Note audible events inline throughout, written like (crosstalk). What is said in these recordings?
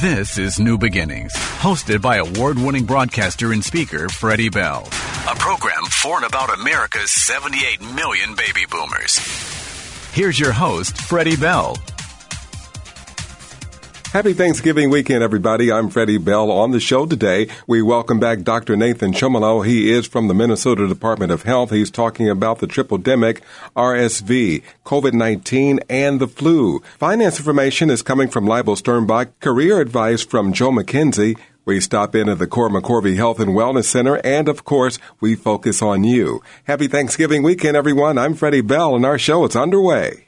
This is New Beginnings, hosted by award winning broadcaster and speaker Freddie Bell. A program for and about America's 78 million baby boomers. Here's your host, Freddie Bell. Happy Thanksgiving weekend, everybody. I'm Freddie Bell. On the show today, we welcome back Dr. Nathan Chomilo. He is from the Minnesota Department of Health. He's talking about the triple demic, RSV, COVID-19, and the flu. Finance information is coming from Leibel Sternbach. Career advice from Joe McKenzie. We stop in at the Cora McCorvey Health and Wellness Center, and of course, we focus on you. Happy Thanksgiving weekend, everyone. I'm Freddie Bell, and our show is underway.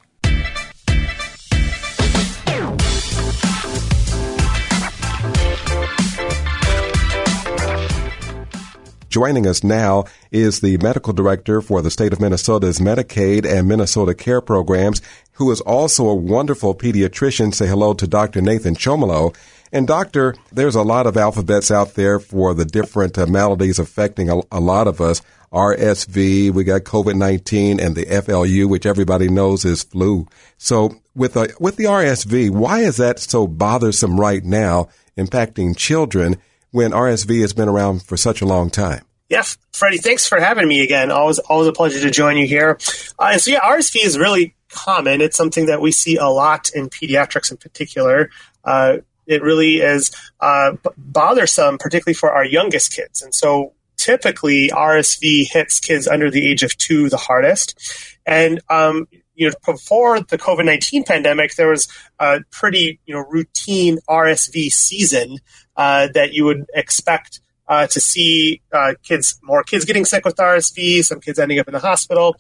Joining us now is the medical director for the state of Minnesota's Medicaid and Minnesota Care programs, who is also a wonderful pediatrician. Say hello to Dr. Nathan Chomilo. And doctor, there's a lot of alphabets out there for the different uh, maladies affecting a, a lot of us. RSV, we got COVID-19 and the FLU, which everybody knows is flu. So with, a, with the RSV, why is that so bothersome right now, impacting children? when RSV has been around for such a long time. Yeah, Freddie, thanks for having me again. Always, always a pleasure to join you here. Uh, and so, yeah, RSV is really common. It's something that we see a lot in pediatrics in particular. Uh, it really is uh, bothersome, particularly for our youngest kids. And so, typically, RSV hits kids under the age of two the hardest. And um, you know, before the COVID nineteen pandemic, there was a pretty you know routine RSV season uh, that you would expect uh, to see uh, kids, more kids getting sick with RSV, some kids ending up in the hospital.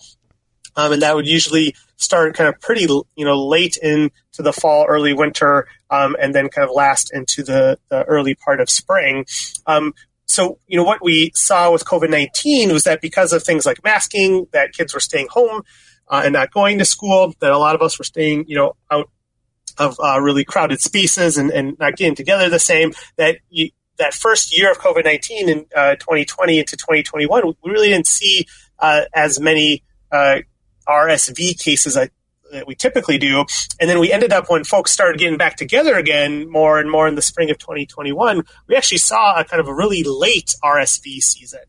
Um, and that would usually start kind of pretty, you know, late into the fall, early winter, um, and then kind of last into the, the early part of spring. Um, so, you know, what we saw with COVID 19 was that because of things like masking, that kids were staying home uh, and not going to school, that a lot of us were staying, you know, out of uh, really crowded spaces and, and not getting together the same, that you, that first year of COVID 19 in uh, 2020 into 2021, we really didn't see uh, as many uh, RSV cases that we typically do. And then we ended up when folks started getting back together again more and more in the spring of 2021, we actually saw a kind of a really late RSV season.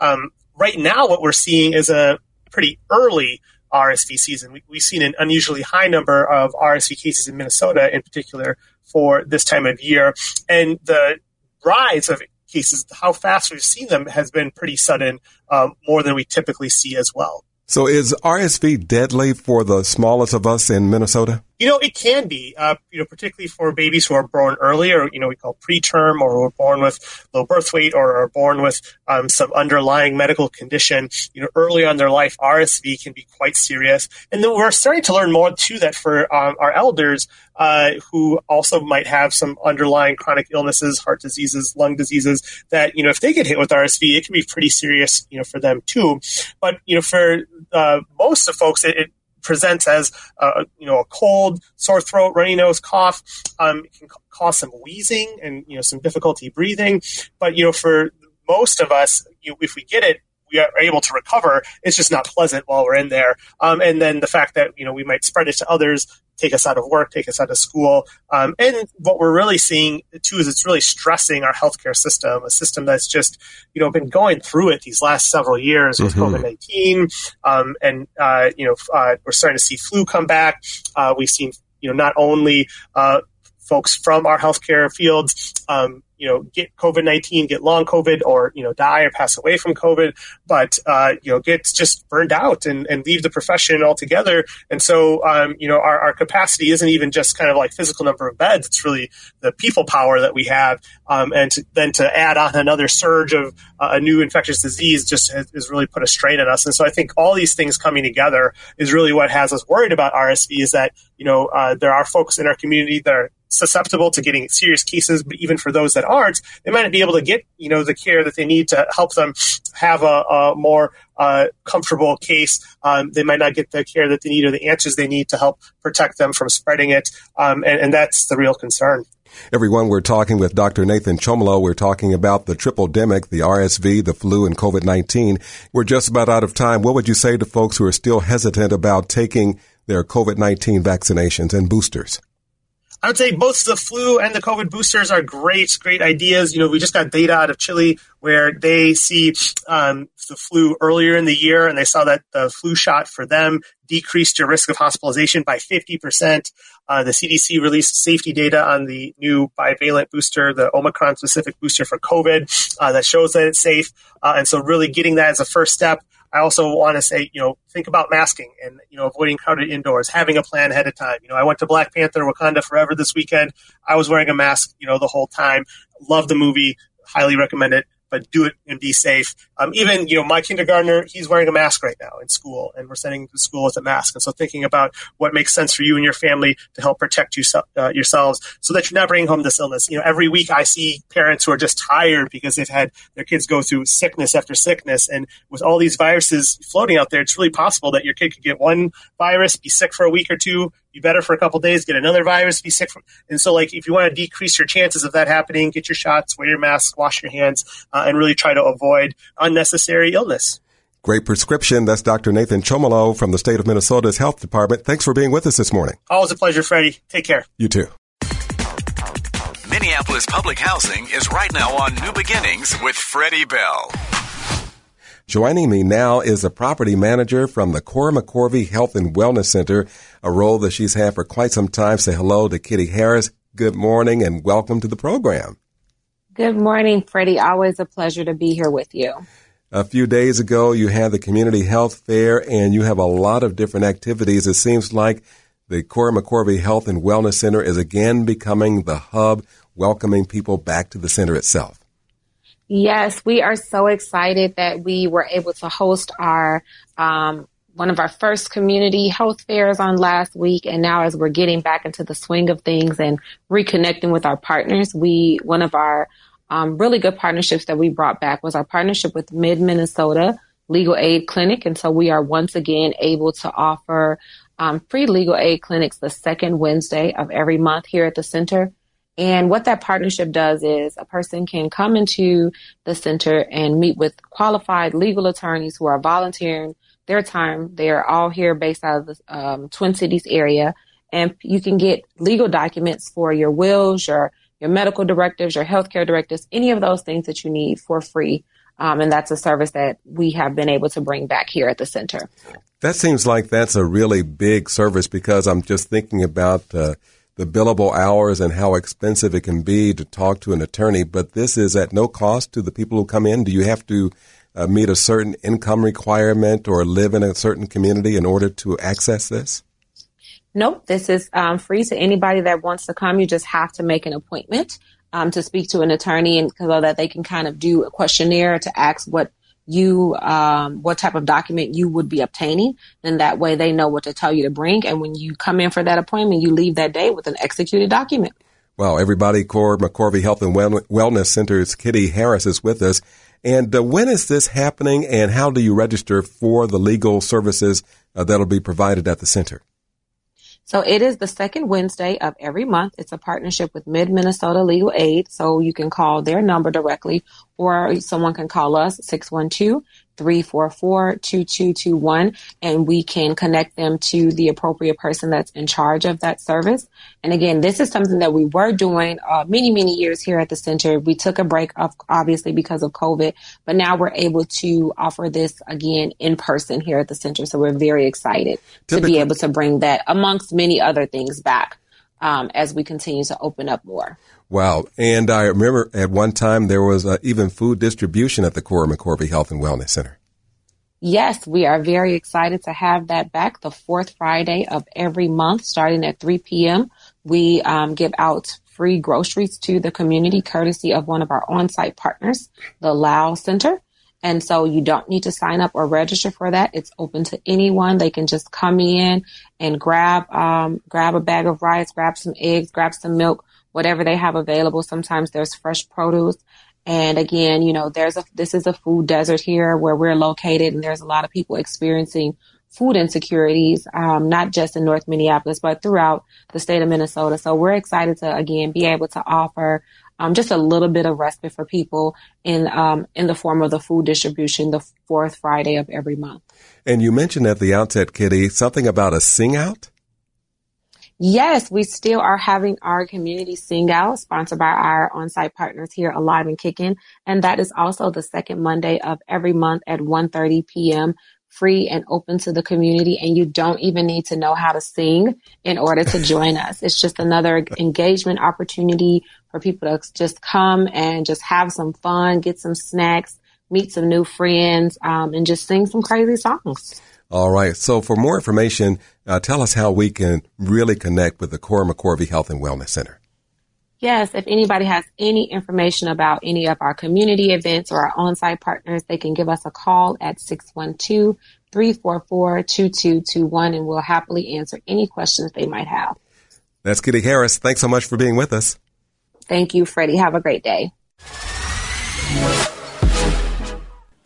Um, right now, what we're seeing is a pretty early RSV season. We, have seen an unusually high number of RSV cases in Minnesota, in particular, for this time of year. And the rise of cases, how fast we've seen them, has been pretty sudden, um, more than we typically see as well. So, is RSV deadly for the smallest of us in Minnesota? You know, it can be, uh, you know, particularly for babies who are born early or, you know, we call preterm or are born with low birth weight or are born with um, some underlying medical condition. You know, early on in their life, RSV can be quite serious. And then we're starting to learn more, too, that for um, our elders uh, who also might have some underlying chronic illnesses, heart diseases, lung diseases, that, you know, if they get hit with RSV, it can be pretty serious, you know, for them, too. But, you know, for uh, most of folks, it, it presents as uh, you know a cold, sore throat, runny nose, cough. Um, it can cause some wheezing and you know some difficulty breathing. But you know for most of us, you if we get it, we are able to recover. It's just not pleasant while we're in there. Um, and then the fact that you know we might spread it to others take us out of work, take us out of school. Um, and what we're really seeing too is it's really stressing our healthcare system, a system that's just, you know, been going through it these last several years with mm-hmm. COVID 19. Um, and, uh, you know, uh, we're starting to see flu come back. Uh, we've seen, you know, not only, uh, folks from our healthcare fields, um, you know, get COVID 19, get long COVID, or, you know, die or pass away from COVID, but, uh, you know, get just burned out and, and leave the profession altogether. And so, um, you know, our, our capacity isn't even just kind of like physical number of beds. It's really the people power that we have. Um, and to, then to add on another surge of uh, a new infectious disease just has, has, really put a strain on us. And so I think all these things coming together is really what has us worried about RSV is that, you know, uh, there are folks in our community that are susceptible to getting serious cases, but even for those that aren't, they might not be able to get, you know, the care that they need to help them have a, a more uh, comfortable case. Um, they might not get the care that they need or the answers they need to help protect them from spreading it. Um, and, and that's the real concern. Everyone, we're talking with Dr. Nathan Chomilo. We're talking about the triple demic, the RSV, the flu, and COVID-19. We're just about out of time. What would you say to folks who are still hesitant about taking their COVID-19 vaccinations and boosters? I would say both the flu and the COVID boosters are great, great ideas. You know, we just got data out of Chile where they see um, the flu earlier in the year, and they saw that the flu shot for them decreased your risk of hospitalization by 50%. Uh, the CDC released safety data on the new bivalent booster, the Omicron specific booster for COVID, uh, that shows that it's safe. Uh, and so, really getting that as a first step. I also want to say, you know, think about masking and, you know, avoiding crowded indoors, having a plan ahead of time. You know, I went to Black Panther Wakanda Forever this weekend. I was wearing a mask, you know, the whole time. Love the movie. Highly recommend it but do it and be safe. Um, even, you know, my kindergartner, he's wearing a mask right now in school, and we're sending him to school with a mask. And so thinking about what makes sense for you and your family to help protect you, uh, yourselves so that you're not bringing home this illness. You know, every week I see parents who are just tired because they've had their kids go through sickness after sickness. And with all these viruses floating out there, it's really possible that your kid could get one virus, be sick for a week or two, be better for a couple days, get another virus, be sick. From, and so, like, if you want to decrease your chances of that happening, get your shots, wear your mask, wash your hands, uh, and really try to avoid unnecessary illness. Great prescription. That's Dr. Nathan Chomilo from the state of Minnesota's health department. Thanks for being with us this morning. Always a pleasure, Freddie. Take care. You too. Minneapolis Public Housing is right now on New Beginnings with Freddie Bell. Joining me now is a property manager from the Cora McCorvey Health and Wellness Center, a role that she's had for quite some time. Say hello to Kitty Harris. Good morning and welcome to the program. Good morning, Freddie. Always a pleasure to be here with you. A few days ago, you had the community health fair and you have a lot of different activities. It seems like the Cora McCorvey Health and Wellness Center is again becoming the hub, welcoming people back to the center itself. Yes, we are so excited that we were able to host our um, one of our first community health fairs on last week, and now as we're getting back into the swing of things and reconnecting with our partners, we one of our um, really good partnerships that we brought back was our partnership with Mid Minnesota Legal Aid Clinic, and so we are once again able to offer um, free legal aid clinics the second Wednesday of every month here at the center. And what that partnership does is a person can come into the center and meet with qualified legal attorneys who are volunteering their time. They are all here based out of the um, Twin Cities area. And you can get legal documents for your wills, your, your medical directives, your healthcare directives, any of those things that you need for free. Um, and that's a service that we have been able to bring back here at the center. That seems like that's a really big service because I'm just thinking about uh, the billable hours and how expensive it can be to talk to an attorney, but this is at no cost to the people who come in. Do you have to uh, meet a certain income requirement or live in a certain community in order to access this? Nope, this is um, free to anybody that wants to come. You just have to make an appointment um, to speak to an attorney and so that they can kind of do a questionnaire to ask what you um, what type of document you would be obtaining. Then that way they know what to tell you to bring. And when you come in for that appointment, you leave that day with an executed document. Well, everybody, Cora McCorvey Health and Wellness Center's Kitty Harris is with us. And uh, when is this happening, and how do you register for the legal services uh, that'll be provided at the center? So it is the second Wednesday of every month. It's a partnership with Mid Minnesota Legal Aid. So you can call their number directly or someone can call us 612 344-2221 and we can connect them to the appropriate person that's in charge of that service. And again, this is something that we were doing uh, many, many years here at the center. We took a break of obviously because of COVID, but now we're able to offer this again in person here at the center. So we're very excited Typically. to be able to bring that amongst many other things back um, as we continue to open up more. Wow. And I remember at one time there was uh, even food distribution at the Cora McCorvey Health and Wellness Center. Yes, we are very excited to have that back the fourth Friday of every month, starting at 3 p.m. We um, give out free groceries to the community courtesy of one of our on-site partners, the Lao Center. And so you don't need to sign up or register for that. It's open to anyone. They can just come in and grab, um, grab a bag of rice, grab some eggs, grab some milk, whatever they have available. Sometimes there's fresh produce. And again, you know, there's a, this is a food desert here where we're located and there's a lot of people experiencing food insecurities, um, not just in North Minneapolis, but throughout the state of Minnesota. So we're excited to again be able to offer um, just a little bit of respite for people in um, in the form of the food distribution the fourth Friday of every month. And you mentioned at the outset, Kitty, something about a sing out. Yes, we still are having our community sing out sponsored by our on-site partners here, Alive and Kicking. And that is also the second Monday of every month at 1.30 p.m free and open to the community and you don't even need to know how to sing in order to (laughs) join us. It's just another engagement opportunity for people to just come and just have some fun, get some snacks, meet some new friends, um, and just sing some crazy songs. All right. So for more information, uh, tell us how we can really connect with the Cora McCorvey Health and Wellness Center. Yes, if anybody has any information about any of our community events or our on-site partners, they can give us a call at 612-344-2221 and we'll happily answer any questions they might have. That's Kitty Harris. Thanks so much for being with us. Thank you, Freddie. Have a great day.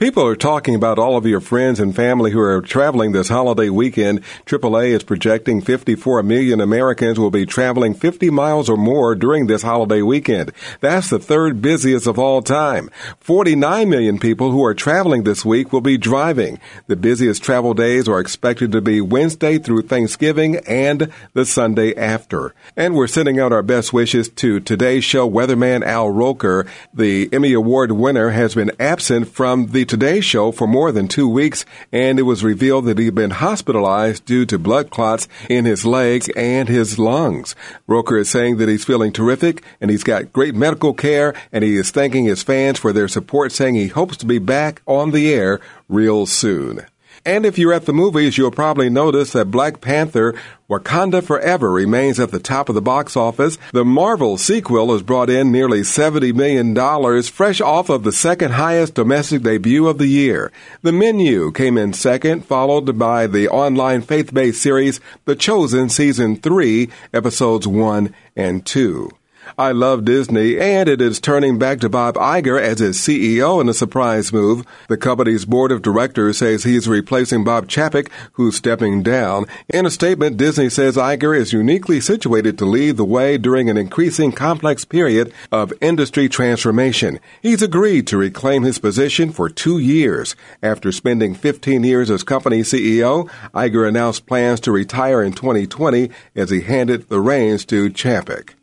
People are talking about all of your friends and family who are traveling this holiday weekend. AAA is projecting 54 million Americans will be traveling 50 miles or more during this holiday weekend. That's the third busiest of all time. 49 million people who are traveling this week will be driving. The busiest travel days are expected to be Wednesday through Thanksgiving and the Sunday after. And we're sending out our best wishes to today's show weatherman Al Roker. The Emmy Award winner has been absent from the Today Show for more than two weeks, and it was revealed that he'd been hospitalized due to blood clots in his legs and his lungs. Roker is saying that he's feeling terrific and he's got great medical care, and he is thanking his fans for their support, saying he hopes to be back on the air real soon. And if you're at the movies, you'll probably notice that Black Panther Wakanda Forever remains at the top of the box office. The Marvel sequel has brought in nearly $70 million, fresh off of the second highest domestic debut of the year. The Menu came in second, followed by the online faith-based series The Chosen Season 3, Episodes 1 and 2. I love Disney, and it is turning back to Bob Iger as its CEO in a surprise move. The company's board of directors says he's replacing Bob Chapek, who's stepping down. In a statement, Disney says Iger is uniquely situated to lead the way during an increasing complex period of industry transformation. He's agreed to reclaim his position for two years. After spending 15 years as company CEO, Iger announced plans to retire in 2020 as he handed the reins to Chapek.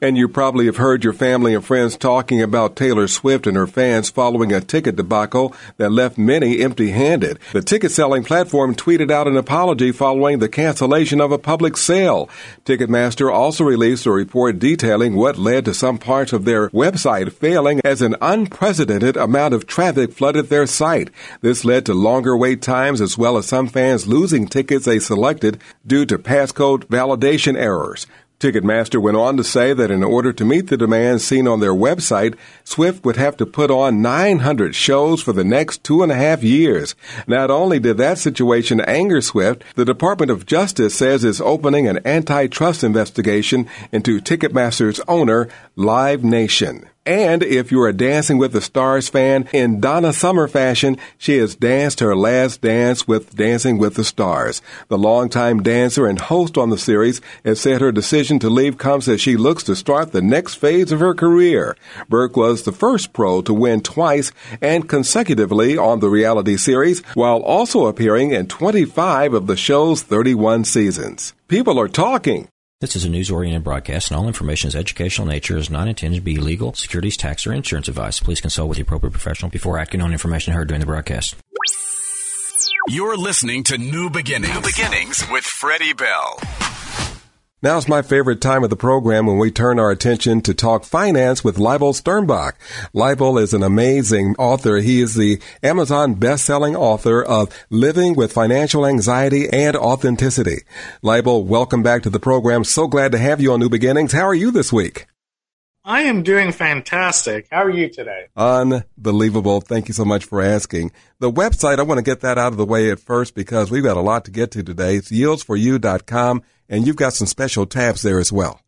And you probably have heard your family and friends talking about Taylor Swift and her fans following a ticket debacle that left many empty handed. The ticket selling platform tweeted out an apology following the cancellation of a public sale. Ticketmaster also released a report detailing what led to some parts of their website failing as an unprecedented amount of traffic flooded their site. This led to longer wait times as well as some fans losing tickets they selected due to passcode validation errors. Ticketmaster went on to say that in order to meet the demands seen on their website, Swift would have to put on 900 shows for the next two and a half years. Not only did that situation anger Swift, the Department of Justice says it's opening an antitrust investigation into Ticketmaster's owner, Live Nation. And if you're a Dancing with the Stars fan, in Donna Summer fashion, she has danced her last dance with Dancing with the Stars. The longtime dancer and host on the series has said her decision to leave comes as she looks to start the next phase of her career. Burke was the first pro to win twice and consecutively on the reality series, while also appearing in 25 of the show's 31 seasons. People are talking. This is a news oriented broadcast, and all information is educational in nature, is not intended to be legal, securities, tax, or insurance advice. Please consult with the appropriate professional before acting on information heard during the broadcast. You're listening to New Beginnings. New Beginnings with Freddie Bell. Now's my favorite time of the program when we turn our attention to talk finance with Leibel Sternbach. Leibel is an amazing author. He is the Amazon best-selling author of Living with Financial Anxiety and Authenticity. Leibel, welcome back to the program. So glad to have you on New Beginnings. How are you this week? I am doing fantastic. How are you today? Unbelievable. Thank you so much for asking. The website, I want to get that out of the way at first because we've got a lot to get to today. It's yieldsforyou.com and you've got some special tabs there as well.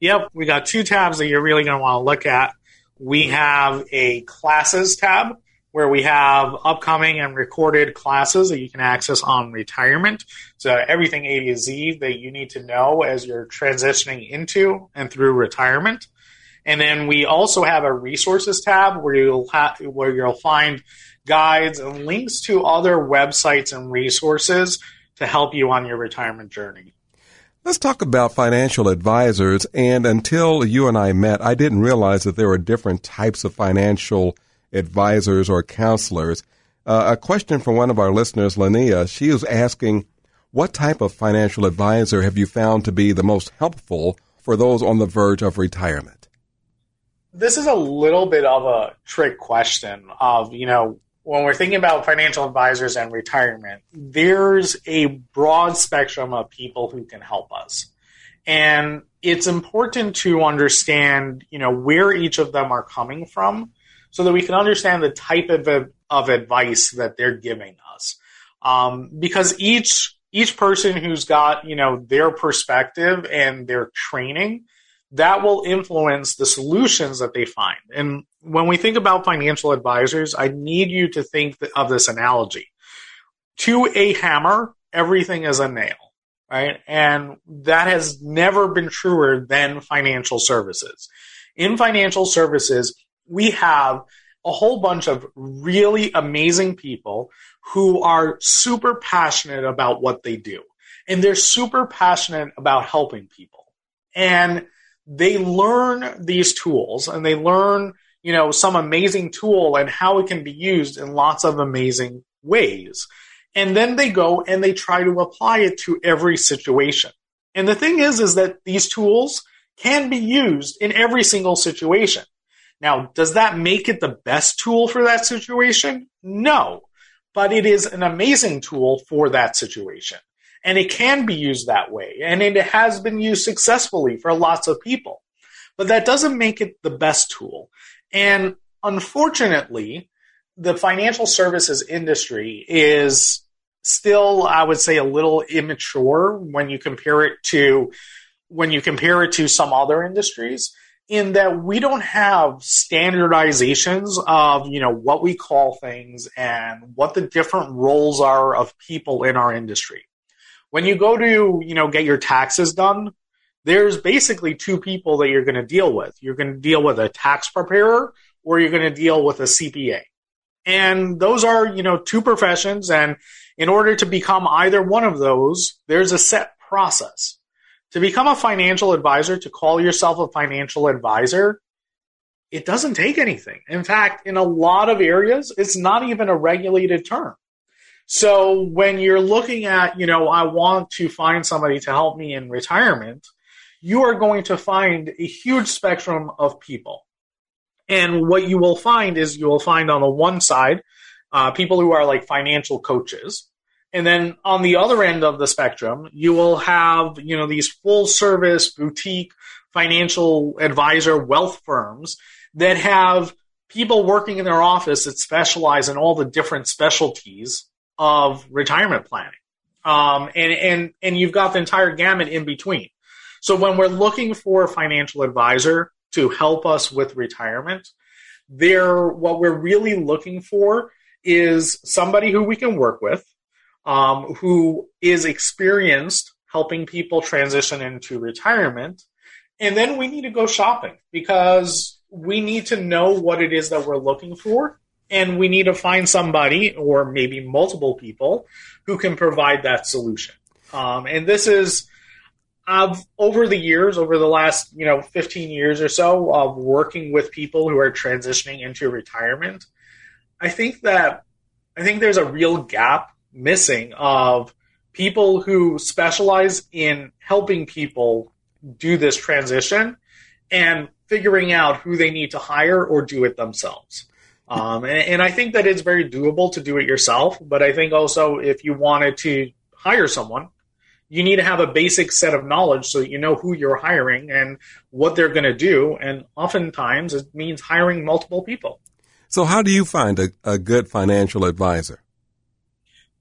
Yep, we got two tabs that you're really going to want to look at. We have a classes tab where we have upcoming and recorded classes that you can access on retirement. So everything A to Z that you need to know as you're transitioning into and through retirement. And then we also have a resources tab where you'll have where you'll find guides and links to other websites and resources to help you on your retirement journey. Let's talk about financial advisors. And until you and I met, I didn't realize that there were different types of financial advisors or counselors. Uh, a question from one of our listeners, Linnea, she was asking, what type of financial advisor have you found to be the most helpful for those on the verge of retirement? This is a little bit of a trick question of, you know, when we're thinking about financial advisors and retirement, there's a broad spectrum of people who can help us. And it's important to understand, you know, where each of them are coming from so that we can understand the type of, of advice that they're giving us. Um, because each, each person who's got, you know, their perspective and their training that will influence the solutions that they find. And when we think about financial advisors, I need you to think of this analogy. To a hammer, everything is a nail, right? And that has never been truer than financial services. In financial services, we have a whole bunch of really amazing people who are super passionate about what they do. And they're super passionate about helping people. And they learn these tools and they learn, you know, some amazing tool and how it can be used in lots of amazing ways. And then they go and they try to apply it to every situation. And the thing is, is that these tools can be used in every single situation. Now, does that make it the best tool for that situation? No, but it is an amazing tool for that situation. And it can be used that way. And it has been used successfully for lots of people. But that doesn't make it the best tool. And unfortunately, the financial services industry is still, I would say, a little immature when you compare it to when you compare it to some other industries in that we don't have standardizations of you know what we call things and what the different roles are of people in our industry when you go to, you know, get your taxes done, there's basically two people that you're going to deal with. You're going to deal with a tax preparer or you're going to deal with a CPA. And those are, you know, two professions. And in order to become either one of those, there's a set process. To become a financial advisor, to call yourself a financial advisor, it doesn't take anything. In fact, in a lot of areas, it's not even a regulated term. So when you're looking at, you know, I want to find somebody to help me in retirement, you are going to find a huge spectrum of people. And what you will find is you will find on the one side, uh, people who are like financial coaches. And then on the other end of the spectrum, you will have, you know, these full service boutique financial advisor wealth firms that have people working in their office that specialize in all the different specialties of retirement planning. Um, and, and, and you've got the entire gamut in between. So when we're looking for a financial advisor to help us with retirement, there, what we're really looking for is somebody who we can work with, um, who is experienced helping people transition into retirement. And then we need to go shopping because we need to know what it is that we're looking for and we need to find somebody or maybe multiple people who can provide that solution. Um, and this is I've over the years, over the last you know 15 years or so of working with people who are transitioning into retirement. I think that I think there's a real gap missing of people who specialize in helping people do this transition and figuring out who they need to hire or do it themselves. Um, and, and I think that it's very doable to do it yourself. But I think also if you wanted to hire someone, you need to have a basic set of knowledge so that you know who you're hiring and what they're going to do. And oftentimes it means hiring multiple people. So, how do you find a, a good financial advisor?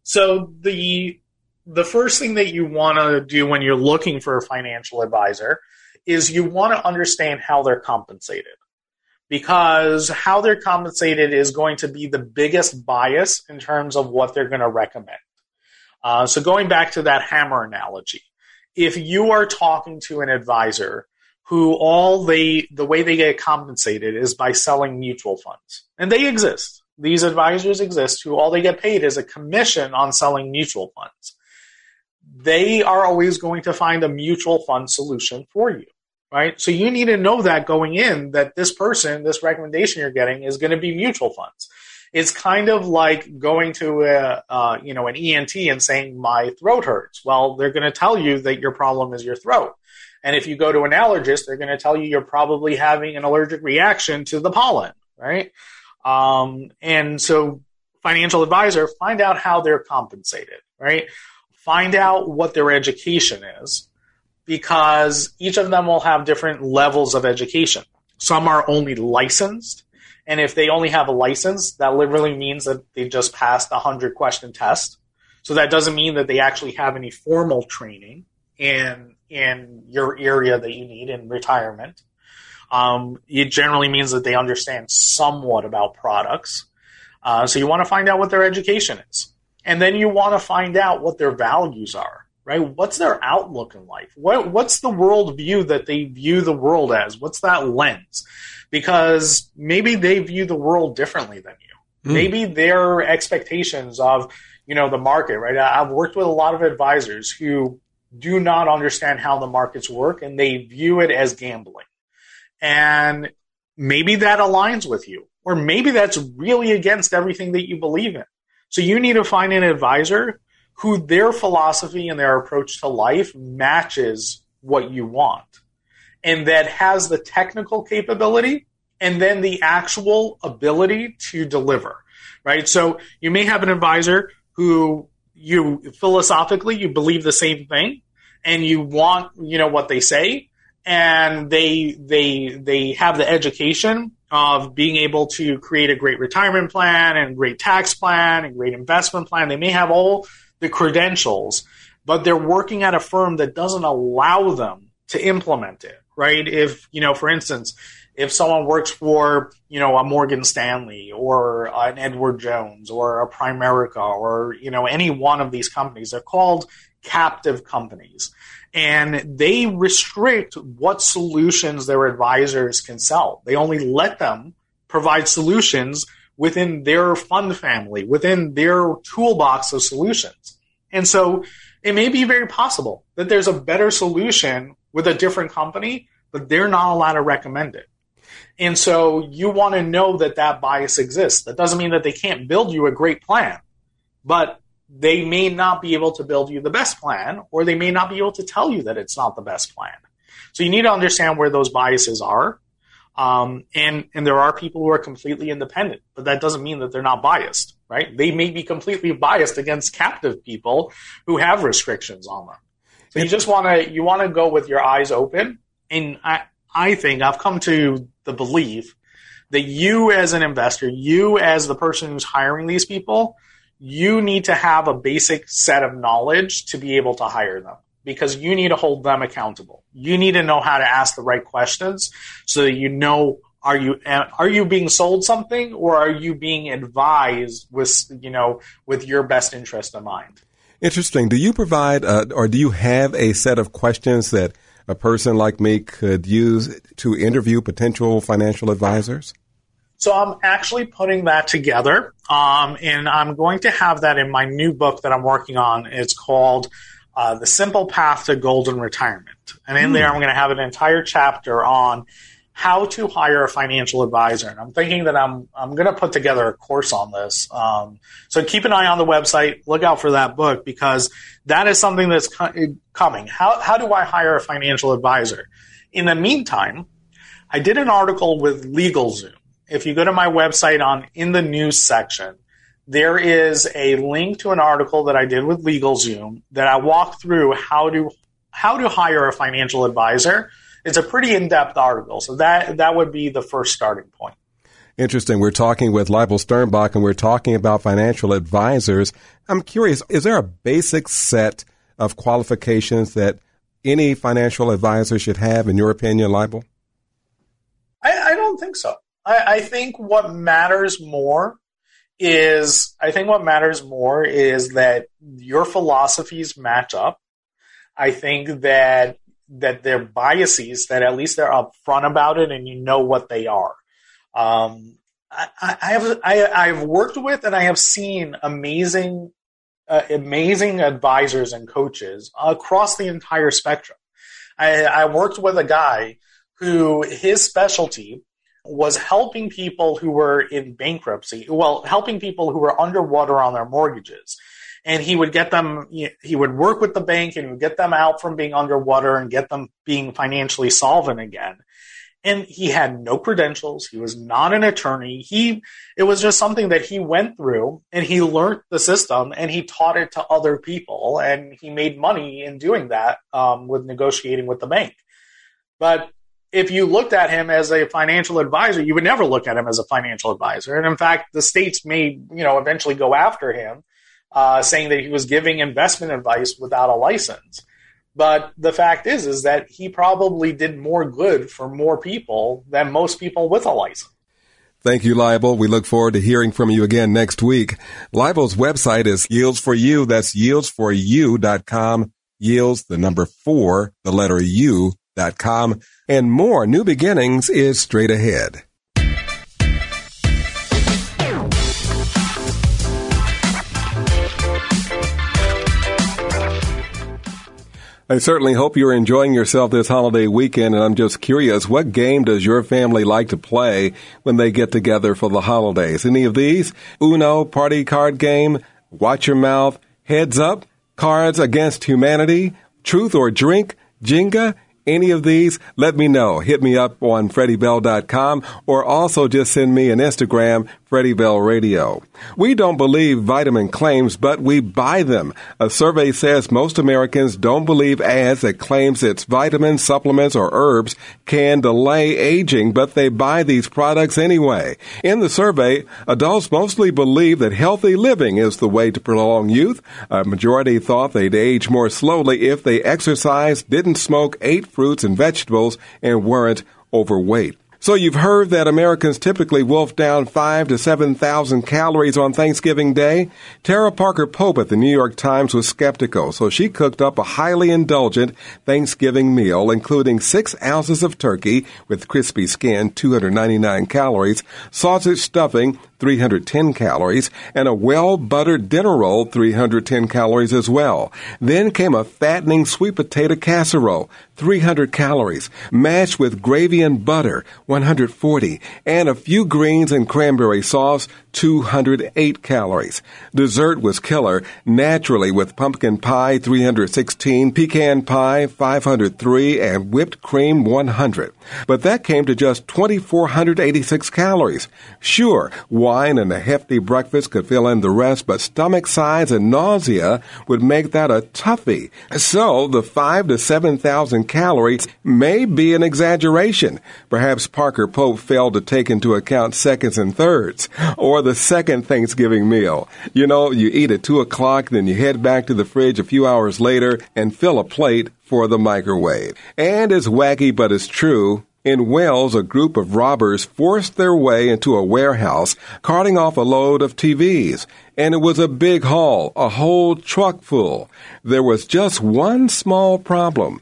So, the the first thing that you want to do when you're looking for a financial advisor is you want to understand how they're compensated because how they're compensated is going to be the biggest bias in terms of what they're going to recommend. Uh, so going back to that hammer analogy, if you are talking to an advisor who all they the way they get compensated is by selling mutual funds, and they exist. These advisors exist who all they get paid is a commission on selling mutual funds. they are always going to find a mutual fund solution for you, right? So you need to know that going in that this person, this recommendation you're getting is going to be mutual funds. It's kind of like going to a, uh, you know, an ENT and saying my throat hurts. Well, they're going to tell you that your problem is your throat. And if you go to an allergist, they're going to tell you you're probably having an allergic reaction to the pollen, right? Um, and so financial advisor, find out how they're compensated, right? Find out what their education is because each of them will have different levels of education. Some are only licensed. And if they only have a license, that literally means that they just passed a hundred question test. So that doesn't mean that they actually have any formal training in in your area that you need in retirement. Um, it generally means that they understand somewhat about products. Uh, so you want to find out what their education is, and then you want to find out what their values are. Right? What's their outlook in life? What What's the world view that they view the world as? What's that lens? Because maybe they view the world differently than you. Mm. Maybe their expectations of you know the market. Right? I've worked with a lot of advisors who do not understand how the markets work and they view it as gambling. And maybe that aligns with you, or maybe that's really against everything that you believe in. So you need to find an advisor who their philosophy and their approach to life matches what you want and that has the technical capability and then the actual ability to deliver, right? So you may have an advisor who you philosophically you believe the same thing and you want you know what they say and they they they have the education of being able to create a great retirement plan and great tax plan and great investment plan they may have all the credentials but they're working at a firm that doesn't allow them to implement it right if you know for instance if someone works for you know a Morgan Stanley or an Edward Jones or a Primerica or you know any one of these companies, they're called captive companies, and they restrict what solutions their advisors can sell. They only let them provide solutions within their fund family, within their toolbox of solutions, and so it may be very possible that there's a better solution with a different company, but they're not allowed to recommend it. And so you want to know that that bias exists. That doesn't mean that they can't build you a great plan, but they may not be able to build you the best plan, or they may not be able to tell you that it's not the best plan. So you need to understand where those biases are. Um, and and there are people who are completely independent, but that doesn't mean that they're not biased, right? They may be completely biased against captive people who have restrictions on them. So you just want to you want to go with your eyes open. And I I think I've come to the belief that you as an investor, you as the person who's hiring these people, you need to have a basic set of knowledge to be able to hire them because you need to hold them accountable. You need to know how to ask the right questions so that you know are you are you being sold something or are you being advised with you know with your best interest in mind. Interesting. Do you provide uh, or do you have a set of questions that a person like me could use to interview potential financial advisors? So I'm actually putting that together, um, and I'm going to have that in my new book that I'm working on. It's called uh, "The Simple Path to Golden Retirement," and in mm. there I'm going to have an entire chapter on how to hire a financial advisor. And I'm thinking that I'm I'm going to put together a course on this. Um, so keep an eye on the website. Look out for that book because that is something that's co- coming. How how do I hire a financial advisor? In the meantime, I did an article with LegalZoom. If you go to my website on in the news section, there is a link to an article that I did with LegalZoom that I walk through how to how to hire a financial advisor it's a pretty in-depth article. So that that would be the first starting point. Interesting. We're talking with Leibel Sternbach and we're talking about financial advisors. I'm curious, is there a basic set of qualifications that any financial advisor should have, in your opinion, Leibel? I, I don't think so. I, I think what matters more is I think what matters more is that your philosophies match up. I think that that they're biases that at least they're upfront about it and you know what they are. Um, I, I, have I, I've worked with and I have seen amazing uh, amazing advisors and coaches across the entire spectrum. I, I worked with a guy who his specialty was helping people who were in bankruptcy, well, helping people who were underwater on their mortgages. And he would get them, he would work with the bank and would get them out from being underwater and get them being financially solvent again. And he had no credentials. He was not an attorney. He, it was just something that he went through and he learned the system and he taught it to other people and he made money in doing that um, with negotiating with the bank. But if you looked at him as a financial advisor, you would never look at him as a financial advisor. And in fact, the states may, you know, eventually go after him, uh, saying that he was giving investment advice without a license. But the fact is, is that he probably did more good for more people than most people with a license. Thank you, Leibel. We look forward to hearing from you again next week. Leibel's website is Yields for You. That's yieldsforyou.com. Yields, the number four, the letter U com. And more New Beginnings is straight ahead. I certainly hope you're enjoying yourself this holiday weekend, and I'm just curious, what game does your family like to play when they get together for the holidays? Any of these? Uno, party card game, watch your mouth, heads up, cards against humanity, truth or drink, Jenga, any of these, let me know. Hit me up on FreddieBell.com or also just send me an Instagram Freddie Bell Radio. We don't believe vitamin claims, but we buy them. A survey says most Americans don't believe ads that claims its vitamins, supplements, or herbs can delay aging, but they buy these products anyway. In the survey, adults mostly believe that healthy living is the way to prolong youth. A majority thought they'd age more slowly if they exercised, didn't smoke, ate fruits and vegetables, and weren't overweight. So you've heard that Americans typically wolf down five to 7,000 calories on Thanksgiving Day? Tara Parker Pope at the New York Times was skeptical, so she cooked up a highly indulgent Thanksgiving meal, including six ounces of turkey with crispy skin, 299 calories, sausage stuffing, 310 calories, and a well buttered dinner roll, 310 calories as well. Then came a fattening sweet potato casserole, 300 calories, mashed with gravy and butter, 140, and a few greens and cranberry sauce, 208 calories. Dessert was killer, naturally with pumpkin pie 316, pecan pie 503, and whipped cream 100. But that came to just 2,486 calories. Sure, wine and a hefty breakfast could fill in the rest, but stomach size and nausea would make that a toughie. So the 5 to 7,000 calories may be an exaggeration. Perhaps Parker Pope failed to take into account seconds and thirds, or the second Thanksgiving meal. You know, you eat at 2 o'clock, then you head back to the fridge a few hours later and fill a plate for the microwave. And it's wacky, but it's true. In Wales, a group of robbers forced their way into a warehouse, carting off a load of TVs. And it was a big haul, a whole truck full. There was just one small problem.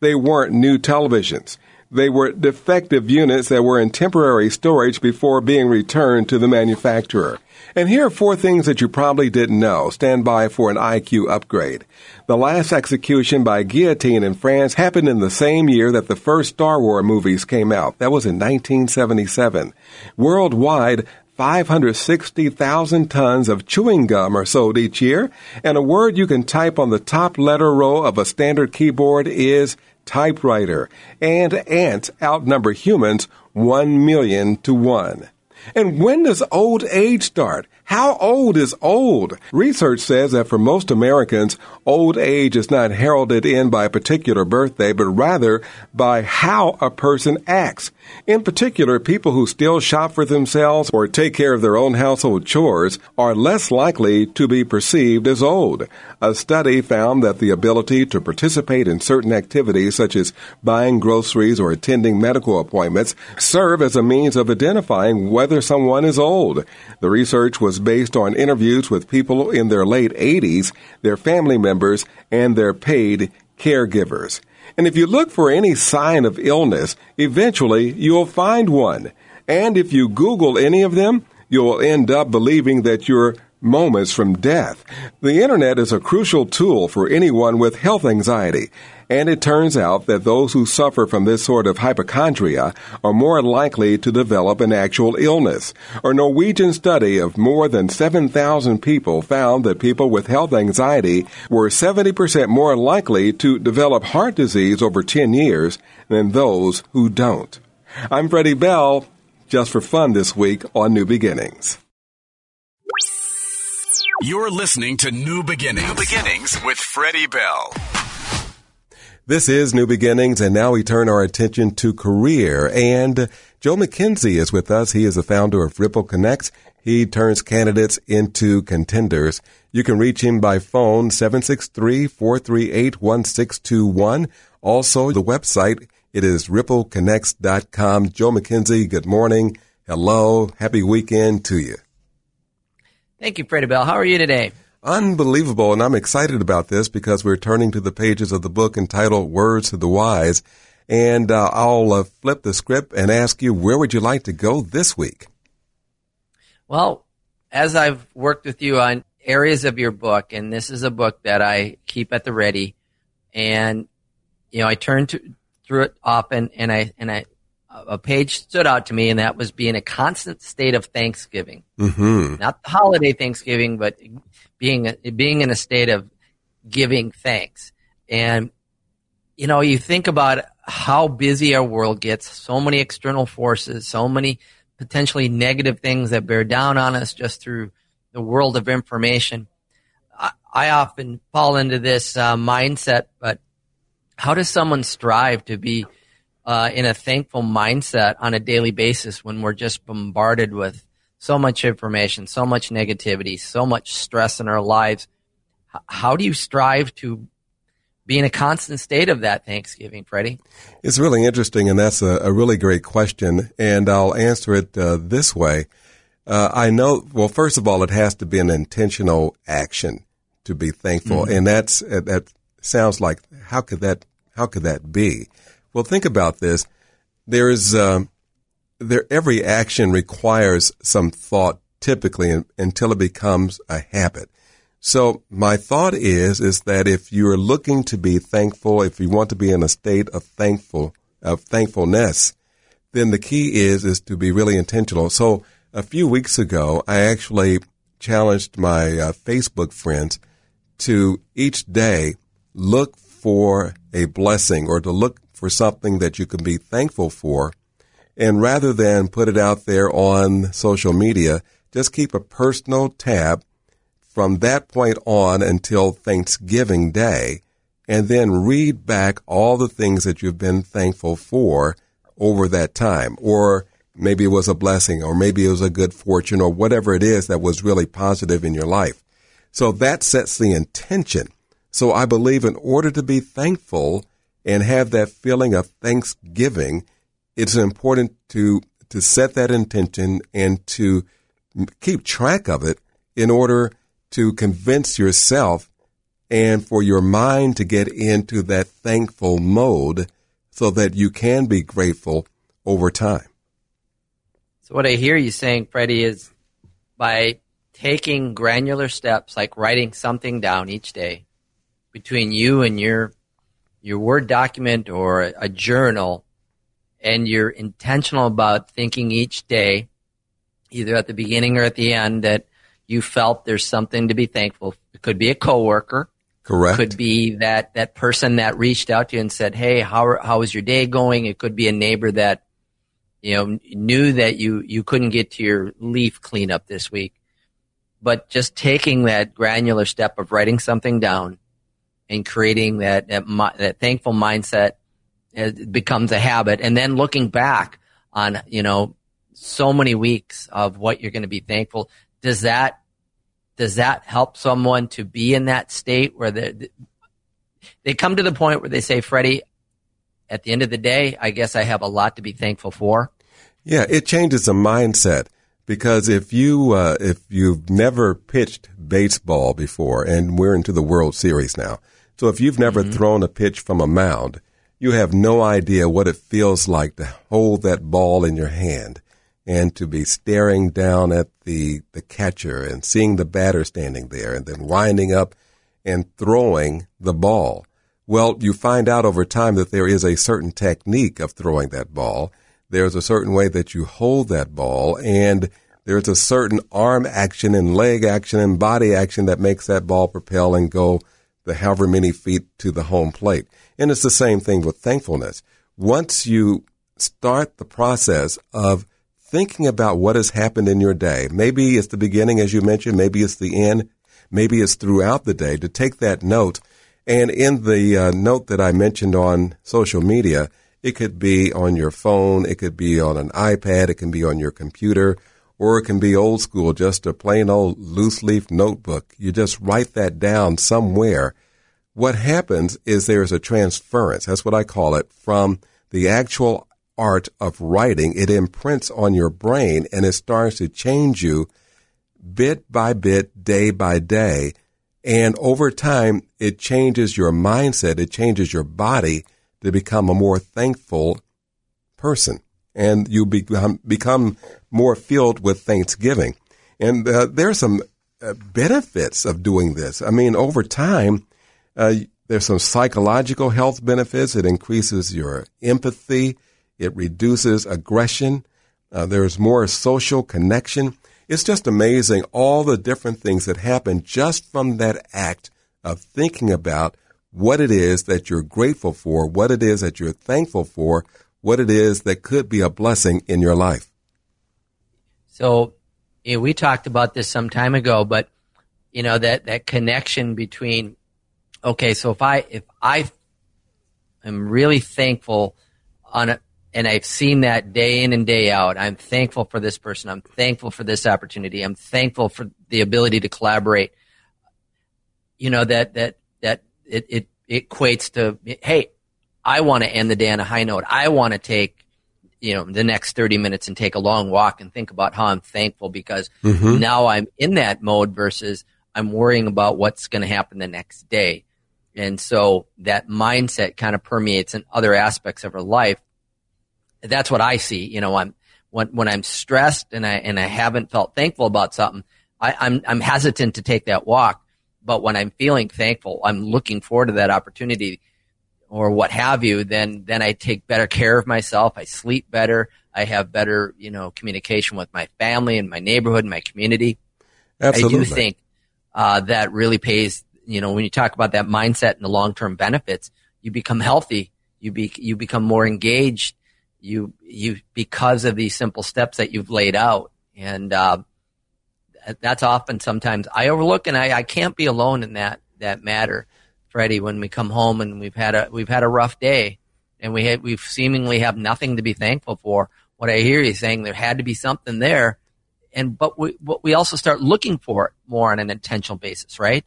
They weren't new televisions. They were defective units that were in temporary storage before being returned to the manufacturer. And here are four things that you probably didn't know. Stand by for an IQ upgrade. The last execution by guillotine in France happened in the same year that the first Star Wars movies came out. That was in 1977. Worldwide, 560,000 tons of chewing gum are sold each year, and a word you can type on the top letter row of a standard keyboard is typewriter, and ants outnumber humans 1 million to 1. And when does old age start? How old is old? Research says that for most Americans, old age is not heralded in by a particular birthday, but rather by how a person acts. In particular, people who still shop for themselves or take care of their own household chores are less likely to be perceived as old. A study found that the ability to participate in certain activities such as buying groceries or attending medical appointments serve as a means of identifying whether someone is old. The research was based on interviews with people in their late 80s, their family members, and their paid caregivers. And if you look for any sign of illness, eventually you'll find one. And if you Google any of them, you'll end up believing that you're moments from death. The internet is a crucial tool for anyone with health anxiety. And it turns out that those who suffer from this sort of hypochondria are more likely to develop an actual illness. A Norwegian study of more than 7,000 people found that people with health anxiety were 70% more likely to develop heart disease over 10 years than those who don't. I'm Freddie Bell, just for fun this week on New Beginnings. You're listening to New Beginnings. New Beginnings with Freddie Bell. This is New Beginnings, and now we turn our attention to career. And Joe McKenzie is with us. He is the founder of Ripple Connects. He turns candidates into contenders. You can reach him by phone 763-438-1621. Also, the website, it is rippleconnects.com. Joe McKenzie, good morning. Hello. Happy weekend to you. Thank you, Freddie Bell. How are you today? Unbelievable. And I'm excited about this because we're turning to the pages of the book entitled Words to the Wise. And uh, I'll uh, flip the script and ask you, where would you like to go this week? Well, as I've worked with you on areas of your book, and this is a book that I keep at the ready, and you know, I turn to, through it often, and I and I a page stood out to me, and that was being a constant state of Thanksgiving. Mm-hmm. Not the holiday Thanksgiving, but being being in a state of giving thanks. And you know, you think about how busy our world gets, so many external forces, so many potentially negative things that bear down on us just through the world of information. I, I often fall into this uh, mindset, but how does someone strive to be uh, in a thankful mindset on a daily basis when we're just bombarded with so much information, so much negativity, so much stress in our lives. How do you strive to be in a constant state of that Thanksgiving, Freddie? It's really interesting, and that's a, a really great question. And I'll answer it uh, this way. Uh, I know, well, first of all, it has to be an intentional action to be thankful. Mm-hmm. And that's, uh, that sounds like, how could that, how could that be? Well, think about this. There's, um, there, every action requires some thought typically until it becomes a habit. So my thought is, is that if you're looking to be thankful, if you want to be in a state of thankful, of thankfulness, then the key is, is to be really intentional. So a few weeks ago, I actually challenged my uh, Facebook friends to each day look for a blessing or to look for something that you can be thankful for. And rather than put it out there on social media, just keep a personal tab from that point on until Thanksgiving Day, and then read back all the things that you've been thankful for over that time. Or maybe it was a blessing, or maybe it was a good fortune, or whatever it is that was really positive in your life. So that sets the intention. So I believe in order to be thankful, and have that feeling of thanksgiving, it's important to to set that intention and to keep track of it in order to convince yourself and for your mind to get into that thankful mode so that you can be grateful over time. So what I hear you saying, Freddie, is by taking granular steps like writing something down each day between you and your your Word document or a journal and you're intentional about thinking each day, either at the beginning or at the end, that you felt there's something to be thankful. It could be a coworker. Correct. Could be that, that person that reached out to you and said, Hey, how, how was your day going? It could be a neighbor that, you know, knew that you, you couldn't get to your leaf cleanup this week. But just taking that granular step of writing something down and creating that that, that thankful mindset becomes a habit, and then looking back on you know so many weeks of what you're going to be thankful. Does that does that help someone to be in that state where they they come to the point where they say, Freddie, at the end of the day, I guess I have a lot to be thankful for. Yeah, it changes the mindset because if you uh, if you've never pitched baseball before, and we're into the World Series now, so if you've never mm-hmm. thrown a pitch from a mound, you have no idea what it feels like to hold that ball in your hand and to be staring down at the, the catcher and seeing the batter standing there and then winding up and throwing the ball. Well, you find out over time that there is a certain technique of throwing that ball. There's a certain way that you hold that ball and there's a certain arm action and leg action and body action that makes that ball propel and go the however many feet to the home plate. And it's the same thing with thankfulness. Once you start the process of thinking about what has happened in your day. Maybe it's the beginning, as you mentioned. Maybe it's the end. Maybe it's throughout the day to take that note. And in the uh, note that I mentioned on social media, it could be on your phone. It could be on an iPad. It can be on your computer or it can be old school, just a plain old loose leaf notebook. You just write that down somewhere. What happens is there's a transference. That's what I call it from the actual art of writing, it imprints on your brain and it starts to change you bit by bit, day by day. And over time, it changes your mindset. It changes your body to become a more thankful person. And you become, become more filled with thanksgiving. And uh, there are some uh, benefits of doing this. I mean, over time, uh, there's some psychological health benefits. It increases your empathy. It reduces aggression. Uh, there's more social connection. It's just amazing all the different things that happen just from that act of thinking about what it is that you're grateful for, what it is that you're thankful for, what it is that could be a blessing in your life. So, know, we talked about this some time ago, but you know that that connection between okay, so if I if I am really thankful on a, and I've seen that day in and day out. I'm thankful for this person. I'm thankful for this opportunity. I'm thankful for the ability to collaborate. You know that that that it it, it equates to hey, I want to end the day on a high note. I want to take you know the next 30 minutes and take a long walk and think about how I'm thankful because mm-hmm. now I'm in that mode versus I'm worrying about what's going to happen the next day. And so that mindset kind of permeates in other aspects of her life that's what I see. You know, I'm when when I'm stressed and I and I haven't felt thankful about something, I, I'm I'm hesitant to take that walk. But when I'm feeling thankful, I'm looking forward to that opportunity or what have you, then then I take better care of myself. I sleep better. I have better, you know, communication with my family and my neighborhood and my community. Absolutely. I do think uh, that really pays. You know, when you talk about that mindset and the long term benefits, you become healthy. You be you become more engaged you you because of these simple steps that you've laid out. And uh, that's often sometimes I overlook and I, I can't be alone in that that matter Freddie when we come home and we've had a we've had a rough day and we we seemingly have nothing to be thankful for. What I hear you saying there had to be something there. And but we but we also start looking for it more on an intentional basis right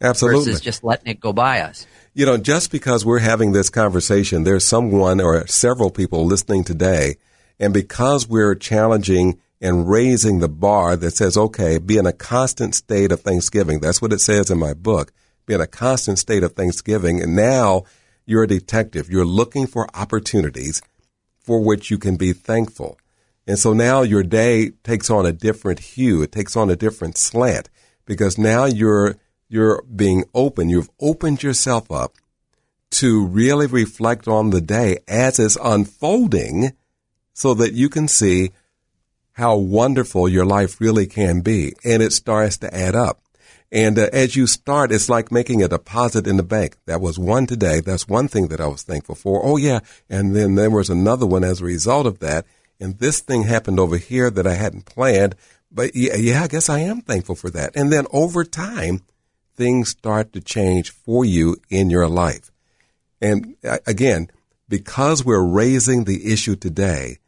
Absolutely. Versus just letting it go by us. You know, just because we're having this conversation, there's someone or several people listening today, and because we're challenging and raising the bar that says, okay, be in a constant state of thanksgiving. That's what it says in my book. Be in a constant state of thanksgiving. And now you're a detective. You're looking for opportunities for which you can be thankful. And so now your day takes on a different hue. It takes on a different slant because now you're you're being open. You've opened yourself up to really reflect on the day as it's unfolding so that you can see how wonderful your life really can be. And it starts to add up. And uh, as you start, it's like making a deposit in the bank. That was one today. That's one thing that I was thankful for. Oh yeah. And then there was another one as a result of that. And this thing happened over here that I hadn't planned. But yeah, yeah, I guess I am thankful for that. And then over time, things start to change for you in your life. And uh, again, because we're raising the issue today,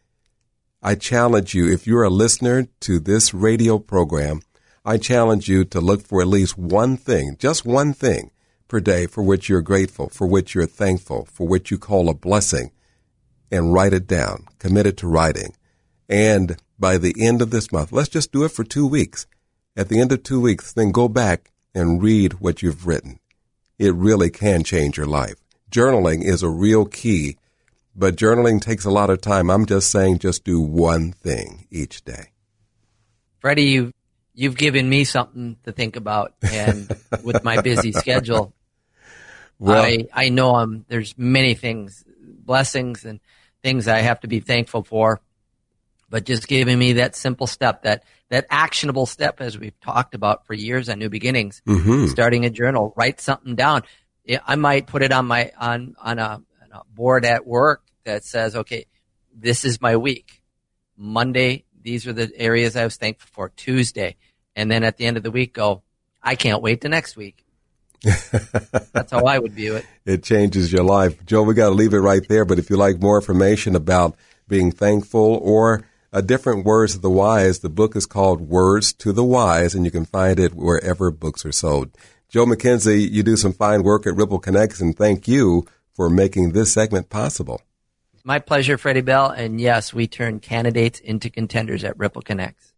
I challenge you, if you're a listener to this radio program, I challenge you to look for at least one thing, just one thing per day for which you're grateful, for which you're thankful, for which you call a blessing, and write it down. Commit it to writing. And by the end of this month, let's just do it for two weeks. At the end of two weeks, then go back and read what you've written. It really can change your life. Journaling is a real key but journaling takes a lot of time. I'm just saying just do one thing each day. Freddie, you you've given me something to think about and (laughs) with my busy schedule. Well, I, I know I'm, there's many things, blessings and things I have to be thankful for, but just giving me that simple step, that, that actionable step, as we've talked about for years on New Beginnings, mm-hmm. starting a journal, write something down. I might put it on my, on, on a, on a board at work that says, okay, this is my week. Monday, these are the areas I was thankful for. Tuesday, and then at the end of the week, go, I can't wait to next week. (laughs) That's how I would view it. It changes your life. Joe, we got to leave it right there. But if you like more information about being thankful or a different words of the wise, the book is called Words to the Wise, and you can find it wherever books are sold. Joe McKenzie, you do some fine work at Ripple Connects, and thank you for making this segment possible. My pleasure, Freddie Bell. And yes, we turn candidates into contenders at Ripple Connects.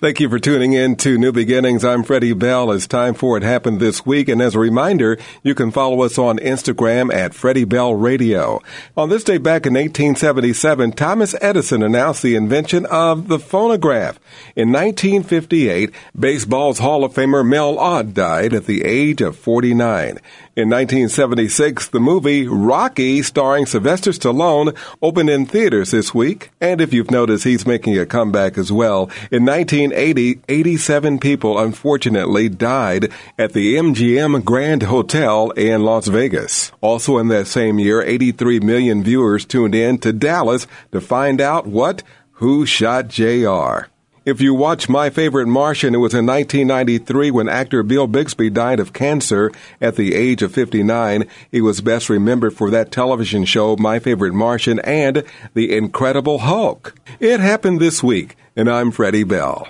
Thank you for tuning in to New Beginnings. I'm Freddie Bell. It's time for It Happened This Week. And as a reminder, you can follow us on Instagram at Freddie Bell Radio. On this day back in 1877, Thomas Edison announced the invention of the phonograph. In 1958, baseball's Hall of Famer Mel Ott died at the age of 49. In 1976, the movie Rocky, starring Sylvester Stallone, opened in theaters this week. And if you've noticed, he's making a comeback as well. In 1980, 87 people unfortunately died at the MGM Grand Hotel in Las Vegas. Also in that same year, 83 million viewers tuned in to Dallas to find out what? Who shot JR? If you watch My Favorite Martian, it was in 1993 when actor Bill Bixby died of cancer at the age of 59. He was best remembered for that television show, My Favorite Martian, and The Incredible Hulk. It happened this week, and I'm Freddie Bell.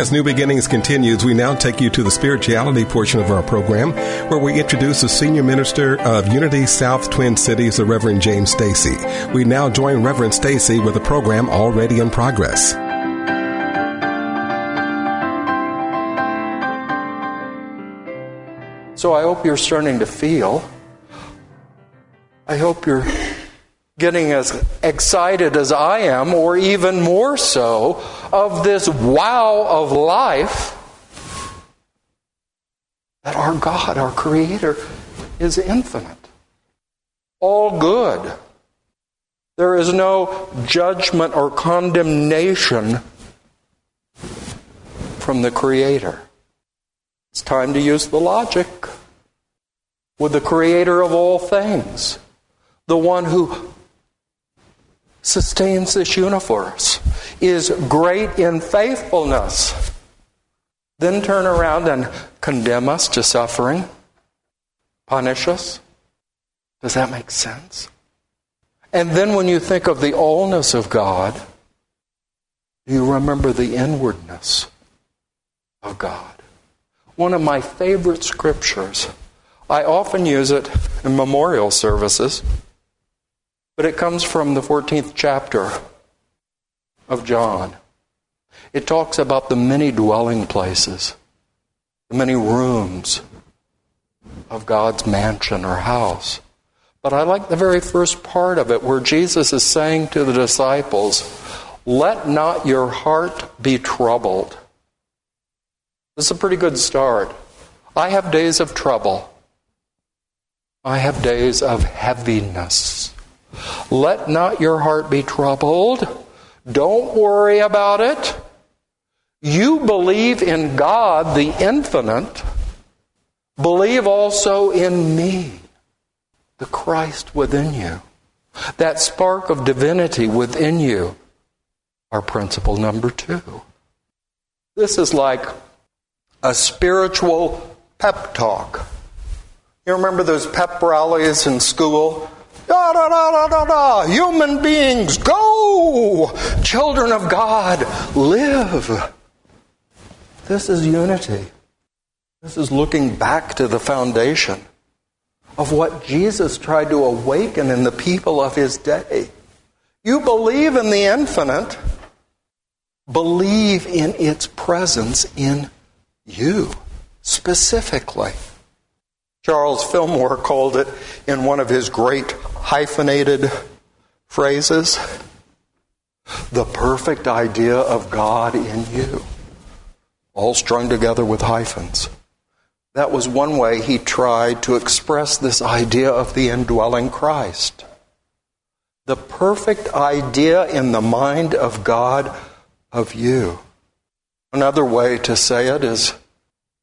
As New Beginnings continues, we now take you to the spirituality portion of our program, where we introduce the senior minister of Unity South Twin Cities, the Reverend James Stacy. We now join Reverend Stacy with a program already in progress. So I hope you're starting to feel. I hope you're getting as excited as I am, or even more so, of this wow of life that our God, our Creator, is infinite, all good. There is no judgment or condemnation from the Creator. It's time to use the logic with the Creator of all things, the one who sustains this universe, is great in faithfulness, then turn around and condemn us to suffering, punish us? Does that make sense? And then when you think of the allness of God, do you remember the inwardness of God? One of my favorite scriptures. I often use it in memorial services. But it comes from the 14th chapter of John. It talks about the many dwelling places, the many rooms of God's mansion or house. But I like the very first part of it where Jesus is saying to the disciples, Let not your heart be troubled. This is a pretty good start. I have days of trouble. I have days of heaviness. Let not your heart be troubled. Don't worry about it. You believe in God, the infinite. Believe also in me, the Christ within you. That spark of divinity within you. Our principle number two. This is like a spiritual pep talk. You remember those pep rallies in school? Da, da, da, da, da. Human beings, go! Children of God, live. This is unity. This is looking back to the foundation of what Jesus tried to awaken in the people of his day. You believe in the infinite. Believe in its presence in you specifically. Charles Fillmore called it in one of his great hyphenated phrases the perfect idea of God in you, all strung together with hyphens. That was one way he tried to express this idea of the indwelling Christ. The perfect idea in the mind of God of you. Another way to say it is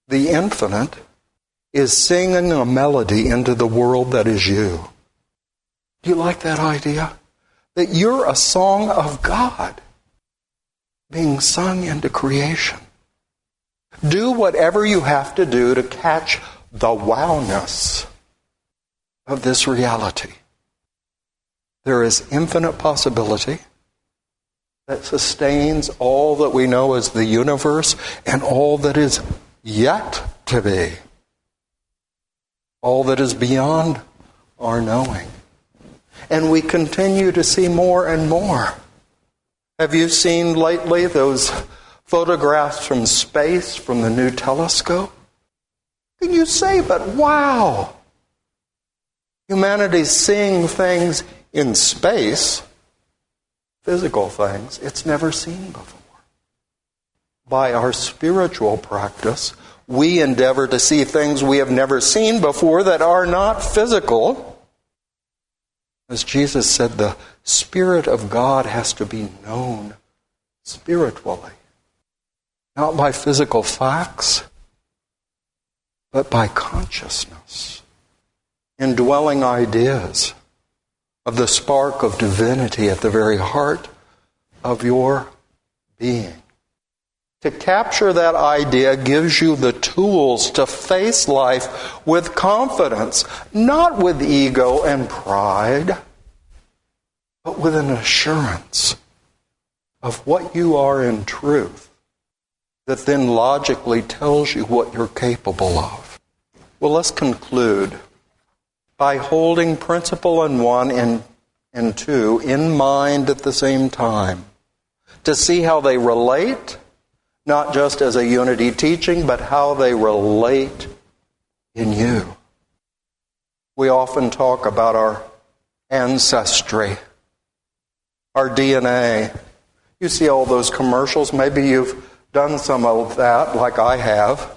the infinite is singing a melody into the world that is you. Do you like that idea? That you're a song of God being sung into creation. Do whatever you have to do to catch the wowness of this reality. There is infinite possibility that sustains all that we know as the universe and all that is yet to be, all that is beyond our knowing. And we continue to see more and more. Have you seen lately those photographs from space from the new telescope? Can you say, but wow! Humanity's seeing things in space, physical things, it's never seen before. By our spiritual practice, we endeavor to see things we have never seen before that are not physical. As Jesus said, the Spirit of God has to be known spiritually not by physical facts, but by consciousness, indwelling ideas of the spark of divinity at the very heart of your being. To capture that idea gives you the tools to face life with confidence, not with ego and pride, but with an assurance of what you are in truth that then logically tells you what you're capable of. Well, let's conclude by holding principle in one and, and two in mind at the same time to see how they relate, not just as a unity teaching, but how they relate in you. We often talk about our ancestry, our DNA. You see all those commercials. Maybe you've done some of that, like I have,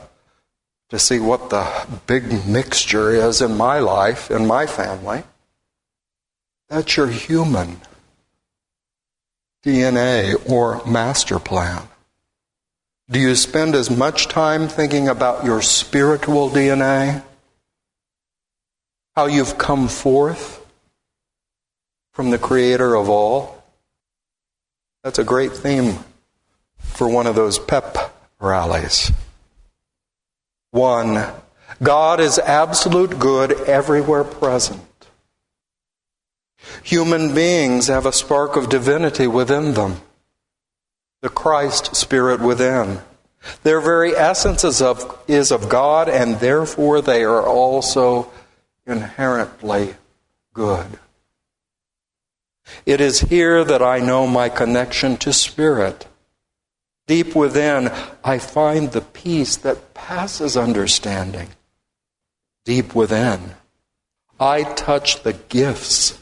to see what the big mixture is in my life, in my family. That's your human DNA or master plan. Do you spend as much time thinking about your spiritual DNA? How you've come forth from the Creator of all? That's a great theme for one of those pep rallies. One, God is absolute good everywhere present. Human beings have a spark of divinity within them, the Christ Spirit within. Their very essence is of, is of God, and therefore they are also inherently good. It is here that I know my connection to Spirit. Deep within, I find the peace that passes understanding. Deep within, I touch the gifts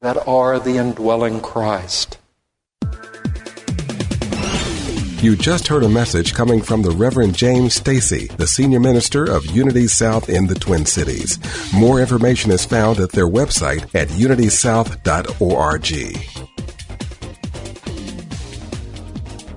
that are the indwelling Christ. You just heard a message coming from the Reverend James Stacy, the senior minister of Unity South in the Twin Cities. More information is found at their website at unitysouth.org.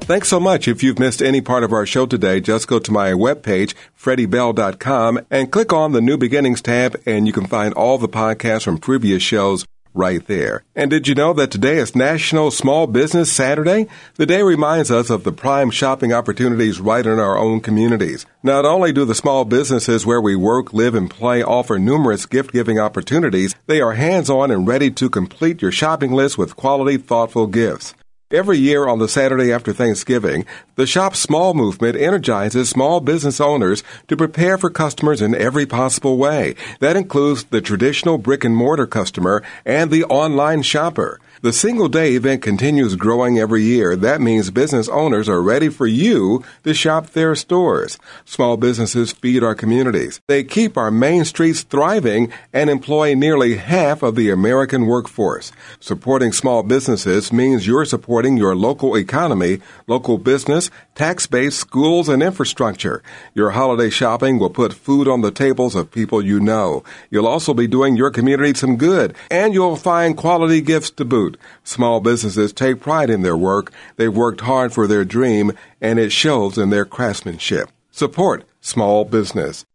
Thanks so much. If you've missed any part of our show today, just go to my webpage, freddiebell.com, and click on the New Beginnings tab, and you can find all the podcasts from previous shows right there. And did you know that today is National Small Business Saturday? The day reminds us of the prime shopping opportunities right in our own communities. Not only do the small businesses where we work, live, and play offer numerous gift giving opportunities, they are hands on and ready to complete your shopping list with quality, thoughtful gifts. Every year on the Saturday after Thanksgiving, the Shop Small movement energizes small business owners to prepare for customers in every possible way. That includes the traditional brick and mortar customer and the online shopper. The single day event continues growing every year. That means business owners are ready for you to shop their stores. Small businesses feed our communities. They keep our main streets thriving and employ nearly half of the American workforce. Supporting small businesses means you're supporting your local economy, local business, tax base, schools, and infrastructure. Your holiday shopping will put food on the tables of people you know. You'll also be doing your community some good, and you'll find quality gifts to boot. Small businesses take pride in their work. They've worked hard for their dream, and it shows in their craftsmanship. Support small business.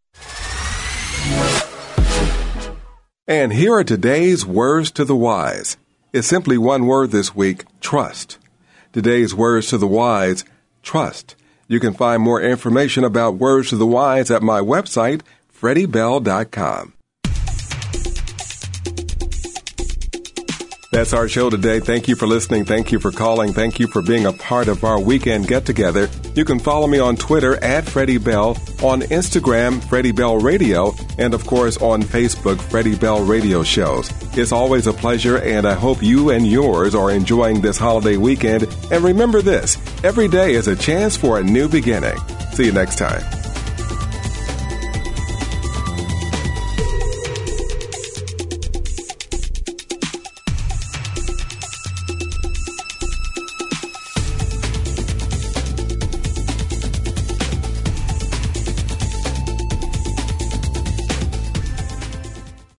And here are today's words to the wise. It's simply one word this week trust. Today's words to the wise trust. You can find more information about words to the wise at my website, freddiebell.com. That's our show today. Thank you for listening. Thank you for calling. Thank you for being a part of our weekend get together. You can follow me on Twitter at Freddie Bell, on Instagram, Freddie Bell Radio, and of course on Facebook, Freddie Bell Radio Shows. It's always a pleasure, and I hope you and yours are enjoying this holiday weekend. And remember this every day is a chance for a new beginning. See you next time.